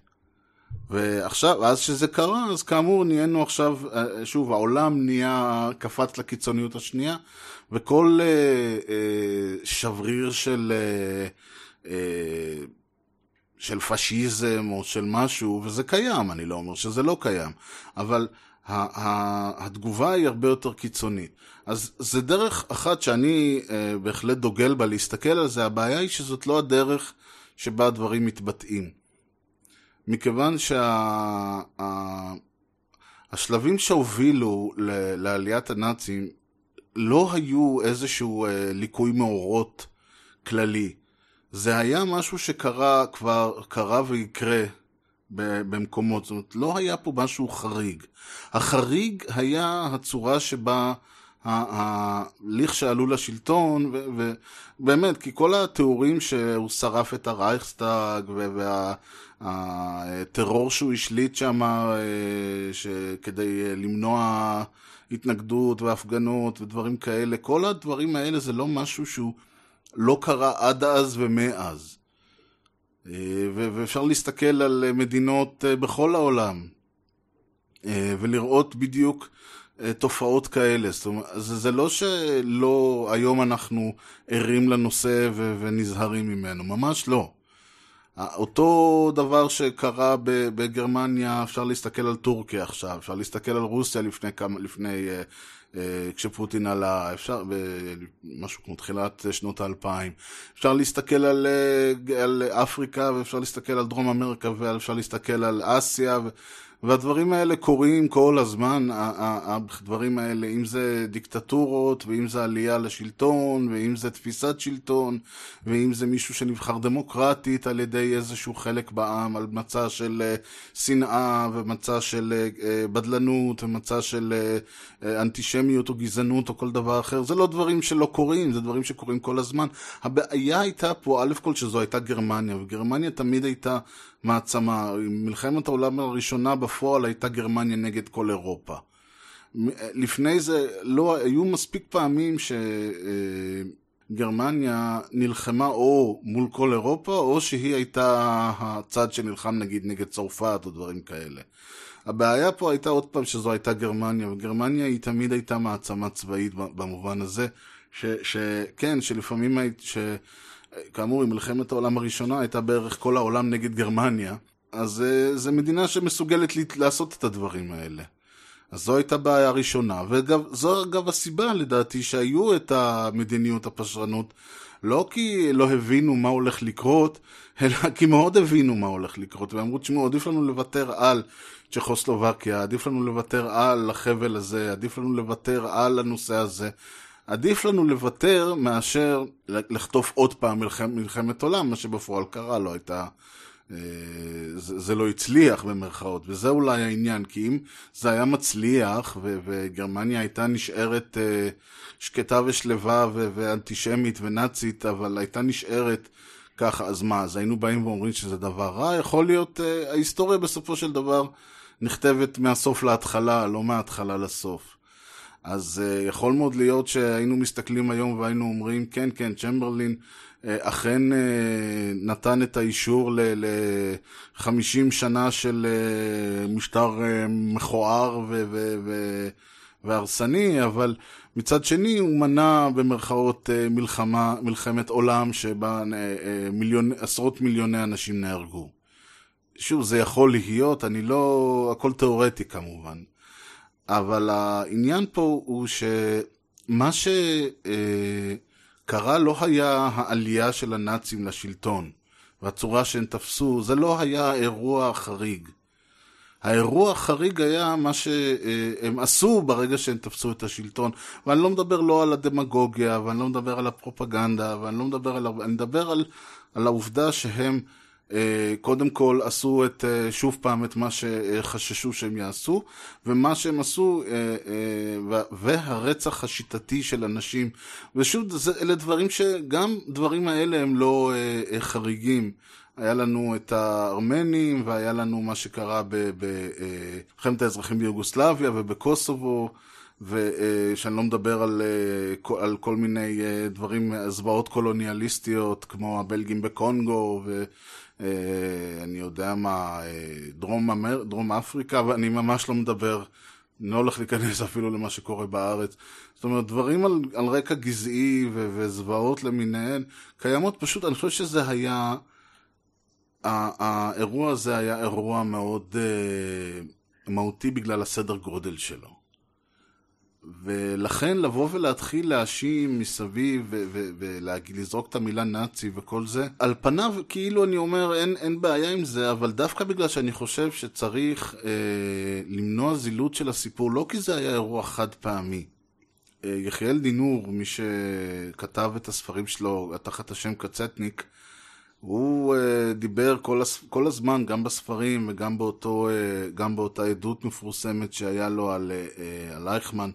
C: ועכשיו, אז שזה קרה, אז כאמור נהיינו עכשיו, אה, שוב, העולם נהיה, קפץ לקיצוניות השנייה, וכל אה, אה, שבריר של, אה, אה, של פשיזם או של משהו, וזה קיים, אני לא אומר שזה לא קיים, אבל התגובה היא הרבה יותר קיצונית. אז זה דרך אחת שאני אה, בהחלט דוגל בה להסתכל על זה, הבעיה היא שזאת לא הדרך שבה הדברים מתבטאים. מכיוון שהשלבים שה... שהובילו ל... לעליית הנאצים לא היו איזשהו אה, ליקוי מאורות כללי. זה היה משהו שקרה כבר, קרה ויקרה במקומות, זאת אומרת, לא היה פה משהו חריג. החריג היה הצורה שבה שעלו לשלטון, ובאמת, כי כל התיאורים שהוא שרף את הרייכסטאג, והטרור שהוא השליט שם אה, כדי אה, למנוע התנגדות והפגנות ודברים כאלה, כל הדברים האלה זה לא משהו שהוא לא קרה עד אז ומאז. אה, ואפשר להסתכל על מדינות בכל העולם ולראות בדיוק תופעות כאלה. זאת אומרת, זה, זה לא שלא היום אנחנו ערים לנושא ו- ונזהרים ממנו, ממש לא. אותו דבר שקרה בגרמניה, אפשר להסתכל על טורקיה עכשיו, אפשר להסתכל על רוסיה לפני כמה, לפני, אה, אה, כשפוטין עלה, אפשר, משהו כמו תחילת שנות האלפיים. אפשר להסתכל על, אה, על אפריקה, ואפשר להסתכל על דרום אמריקה, ואפשר להסתכל על אסיה. ו... והדברים האלה קורים כל הזמן, הדברים האלה, אם זה דיקטטורות, ואם זה עלייה לשלטון, ואם זה תפיסת שלטון, ואם זה מישהו שנבחר דמוקרטית על ידי איזשהו חלק בעם, על מצע של אה, שנאה, ומצע של אה, אה, בדלנות, ומצע של אנטישמיות או גזענות או כל דבר אחר. זה לא דברים שלא קורים, זה דברים שקורים כל הזמן. הבעיה הייתה פה, א' כל שזו הייתה גרמניה, וגרמניה תמיד הייתה... מעצמה. מלחמת העולם הראשונה בפועל הייתה גרמניה נגד כל אירופה. לפני זה לא, היו מספיק פעמים שגרמניה נלחמה או מול כל אירופה, או שהיא הייתה הצד שנלחם נגיד נגד צרפת או דברים כאלה. הבעיה פה הייתה עוד פעם שזו הייתה גרמניה, וגרמניה היא תמיד הייתה מעצמה צבאית במובן הזה, שכן, שלפעמים ש... כאמור, מלחמת העולם הראשונה הייתה בערך כל העולם נגד גרמניה, אז uh, זו מדינה שמסוגלת לעשות את הדברים האלה. אז זו הייתה בעיה ראשונה, וזו אגב הסיבה לדעתי שהיו את המדיניות הפשרנות, לא כי לא הבינו מה הולך לקרות, אלא כי מאוד הבינו מה הולך לקרות, ואמרו, תשמעו, עדיף לנו לוותר על צ'כוסלובקיה, עדיף לנו לוותר על החבל הזה, עדיף לנו לוותר על הנושא הזה. עדיף לנו לוותר מאשר לחטוף עוד פעם מלחמת, מלחמת עולם, מה שבפועל קרה לא הייתה... אה, זה, זה לא הצליח במרכאות, וזה אולי העניין, כי אם זה היה מצליח ו, וגרמניה הייתה נשארת אה, שקטה ושלווה ו, ואנטישמית ונאצית, אבל הייתה נשארת ככה, אז מה, אז היינו באים ואומרים שזה דבר רע? יכול להיות, אה, ההיסטוריה בסופו של דבר נכתבת מהסוף להתחלה, לא מההתחלה לסוף. אז uh, יכול מאוד להיות שהיינו מסתכלים היום והיינו אומרים, כן, כן, צ'מברלין uh, אכן uh, נתן את האישור ל-50 שנה של uh, משטר uh, מכוער ו- ו- ו- והרסני, אבל מצד שני הוא מנע במרכאות מלחמה, מלחמת עולם שבה מיליון, עשרות מיליוני אנשים נהרגו. שוב, זה יכול להיות, אני לא... הכל תיאורטי כמובן. אבל העניין פה הוא שמה שקרה לא היה העלייה של הנאצים לשלטון, והצורה שהם תפסו, זה לא היה אירוע חריג. האירוע החריג היה מה שהם עשו ברגע שהם תפסו את השלטון. ואני לא מדבר לא על הדמגוגיה, ואני לא מדבר על הפרופגנדה, ואני לא מדבר על... אני מדבר על, על העובדה שהם קודם כל עשו את, אה, שוב פעם את מה שחששו שהם יעשו, ומה שהם עשו, אה, והרצח השיטתי של אנשים. ושוב, אלה דברים שגם דברים האלה הם לא חריגים. היה לנו את הארמנים, והיה לנו מה שקרה במלחמת האזרחים ביוגוסלביה ובקוסובו. ושאני לא מדבר על, על כל מיני דברים, זוועות קולוניאליסטיות, כמו הבלגים בקונגו, ו, אה, אני יודע מה, אה, דרום, אמר, דרום אפריקה, ואני ממש לא מדבר, אני לא הולך להיכנס אפילו למה שקורה בארץ. זאת אומרת, דברים על, על רקע גזעי ו- וזוועות למיניהן קיימות, פשוט, אני חושב שזה היה, האירוע הזה היה אירוע מאוד uh, מהותי בגלל הסדר גודל שלו. ולכן לבוא ולהתחיל להאשים מסביב ולזרוק את המילה נאצי וכל זה, על פניו כאילו אני אומר אין, אין בעיה עם זה, אבל דווקא בגלל שאני חושב שצריך אה, למנוע זילות של הסיפור, לא כי זה היה אירוע חד פעמי. אה, יחיאל דינור, מי שכתב את הספרים שלו תחת השם קצטניק, הוא uh, דיבר כל, הס... כל הזמן, גם בספרים וגם באותו, uh, גם באותה עדות מפורסמת שהיה לו על, uh, על אייכמן.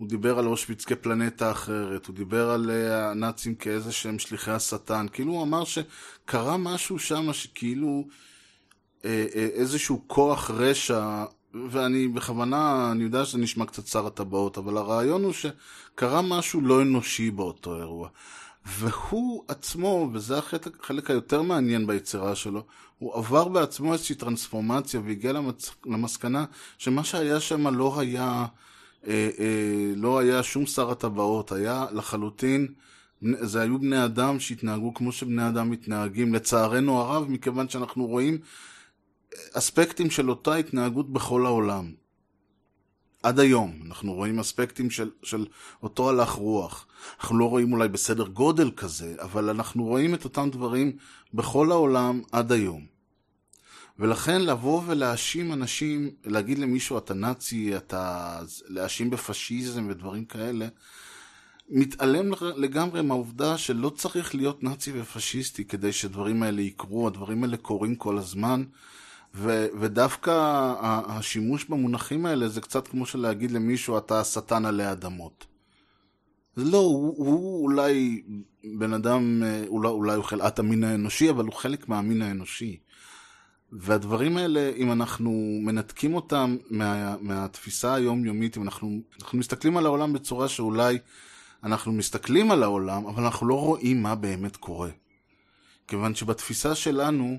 C: הוא דיבר על אושוויץ כפלנטה אחרת, הוא דיבר על uh, הנאצים כאיזה שהם שליחי השטן. כאילו הוא אמר שקרה משהו שם שכאילו uh, uh, איזשהו כוח רשע, ואני בכוונה, אני יודע שזה נשמע קצת שר הטבעות, אבל הרעיון הוא שקרה משהו לא אנושי באותו אירוע. והוא עצמו, וזה החלק, היותר מעניין ביצירה שלו, הוא עבר בעצמו איזושהי טרנספורמציה והגיע. למסקנה שמה שהיה שם לא היה, אה, אה, לא היה שום שר הטבעות, היה לחלוטין זה היו בני אדם שהתנהגו כמו שבני אדם מתנהגים, לצערנו הרב, מכיוון שאנחנו רואים אספקטים של אותה התנהגות בכל העולם. עד היום אנחנו רואים אספקטים של, של אותו הלך רוח. אנחנו לא רואים אולי בסדר גודל כזה, אבל אנחנו רואים את אותם דברים בכל העולם עד היום. ולכן לבוא ולהאשים אנשים, להגיד למישהו אתה נאצי, אתה... להאשים בפשיזם ודברים כאלה, מתעלם לגמרי מהעובדה שלא צריך להיות נאצי ופשיסטי כדי שדברים האלה יקרו, הדברים האלה קורים כל הזמן, ו, ודווקא השימוש במונחים האלה זה קצת כמו שלהגיד למישהו אתה השטן עלי אדמות. לא, הוא, הוא אולי בן אדם, אולי, אולי הוא חלאת המין האנושי, אבל הוא חלק מהמין האנושי. והדברים האלה, אם אנחנו מנתקים אותם מה, מהתפיסה היומיומית, אם אנחנו, אנחנו מסתכלים על העולם בצורה שאולי אנחנו מסתכלים על העולם, אבל אנחנו לא רואים מה באמת קורה. כיוון שבתפיסה שלנו,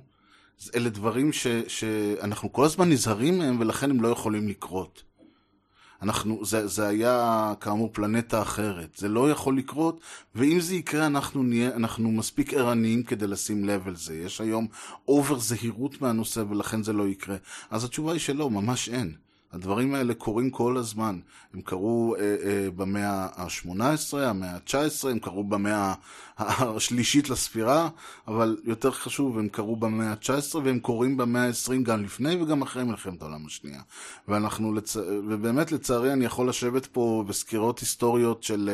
C: אלה דברים ש, שאנחנו כל הזמן נזהרים מהם, ולכן הם לא יכולים לקרות. אנחנו, זה, זה היה כאמור פלנטה אחרת, זה לא יכול לקרות, ואם זה יקרה אנחנו, נהיה, אנחנו מספיק ערניים כדי לשים לב על זה. יש היום אובר זהירות מהנושא ולכן זה לא יקרה. אז התשובה היא שלא, ממש אין. הדברים האלה קורים כל הזמן. הם קרו אה, אה, במאה ה-18, המאה ה-19, הם קרו במאה השלישית לספירה, אבל יותר חשוב, הם קרו במאה ה-19 והם קורים במאה ה-20 גם לפני וגם אחרי מלחמת העולם השנייה. ואנחנו, לצ... ובאמת לצערי אני יכול לשבת פה בסקירות היסטוריות של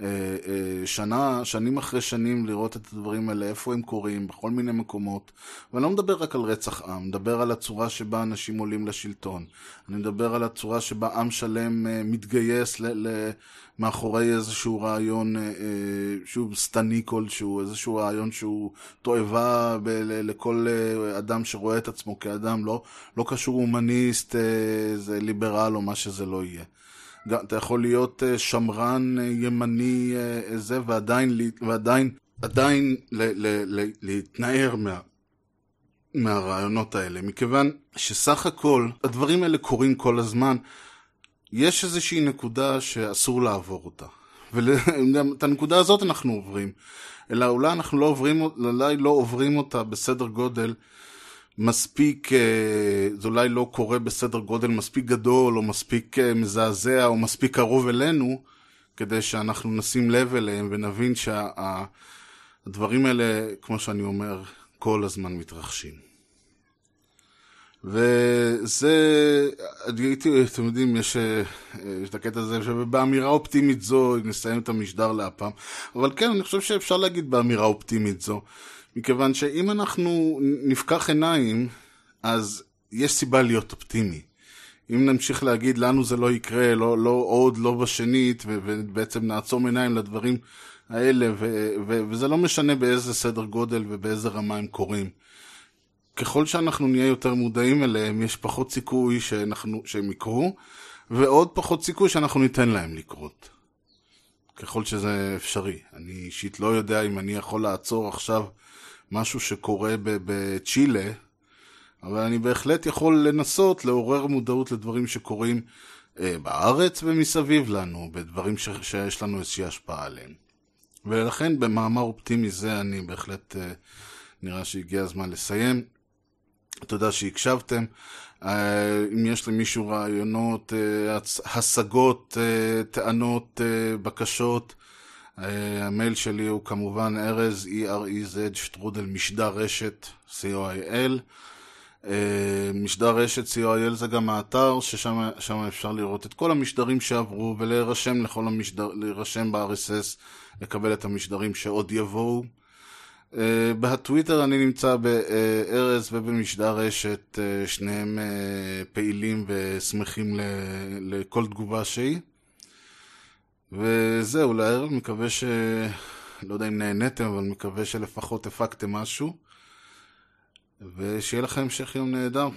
C: אה, אה, שנה, שנים אחרי שנים, לראות את הדברים האלה, איפה הם קורים, בכל מיני מקומות. ואני לא מדבר רק על רצח עם, מדבר על הצורה שבה אנשים עולים לשלטון. אני מדבר על הצורה שבה עם שלם אה, מתגייס ל... ל... מאחורי איזשהו רעיון, אה, אה, שוב, שטני כלשהו, איזשהו רעיון שהוא תועבה ב- לכל אה, אדם שרואה את עצמו כאדם, לא, לא קשור הומניסט, זה ליברל או מה שזה לא יהיה. אתה יכול להיות שמרן ימני זה, ועדיין, ועדיין עדיין ל, ל, ל, להתנער מה, מהרעיונות האלה, מכיוון שסך הכל הדברים האלה קורים כל הזמן. יש איזושהי נקודה שאסור לעבור אותה. וגם את הנקודה הזאת אנחנו עוברים. אלא אולי אנחנו לא עוברים, אולי לא עוברים אותה בסדר גודל מספיק, אה, זה אולי לא קורה בסדר גודל מספיק גדול, או מספיק אה, מזעזע, או מספיק קרוב אלינו, כדי שאנחנו נשים לב אליהם ונבין שהדברים האלה, כמו שאני אומר, כל הזמן מתרחשים. וזה, הייתי, אתם יודעים, יש, אה, יש את הקטע הזה שבאמירה אופטימית זו נסיים את המשדר להפעם, אבל כן, אני חושב שאפשר להגיד באמירה אופטימית זו, מכיוון שאם אנחנו נפקח עיניים, אז יש סיבה להיות אופטימי. אם נמשיך להגיד לנו זה לא יקרה, לא, לא עוד, לא בשנית, ובעצם נעצום עיניים לדברים האלה, ו, ו, וזה לא משנה באיזה סדר גודל ובאיזה רמה הם קורים. ככל שאנחנו נהיה יותר מודעים אליהם, יש פחות סיכוי שאנחנו, שהם יקרו, ועוד פחות סיכוי שאנחנו ניתן להם לקרות. ככל שזה אפשרי. אני אישית לא יודע אם אני יכול לעצור עכשיו משהו שקורה בצ'ילה, אבל אני בהחלט יכול לנסות לעורר מודעות לדברים שקורים אה, בארץ ומסביב לנו, בדברים ש- שיש לנו איזושהי השפעה עליהם. ולכן במאמר אופטימי זה אני בהחלט אה, נראה שהגיע הזמן לסיים. תודה שהקשבתם. אה, אם יש למישהו רעיונות, אה, השגות, אה, טענות, בקשות, המייל שלי הוא כמובן ארז, E-R-E-Z, שטרודל משדר רשת, co.il. משדר רשת co.il זה גם האתר, ששם אפשר לראות את כל המשדרים שעברו ולהירשם לכל המשדר, להירשם ב-RSS, לקבל את המשדרים שעוד יבואו. אה, בטוויטר אני נמצא בארז ובמשדר רשת, אה, שניהם אה, פעילים ושמחים לכל תגובה שהיא. וזהו, לערב, מקווה ש... לא יודע אם נהניתם, אבל מקווה שלפחות הפקתם משהו. ושיהיה לכם המשך יום נהדר.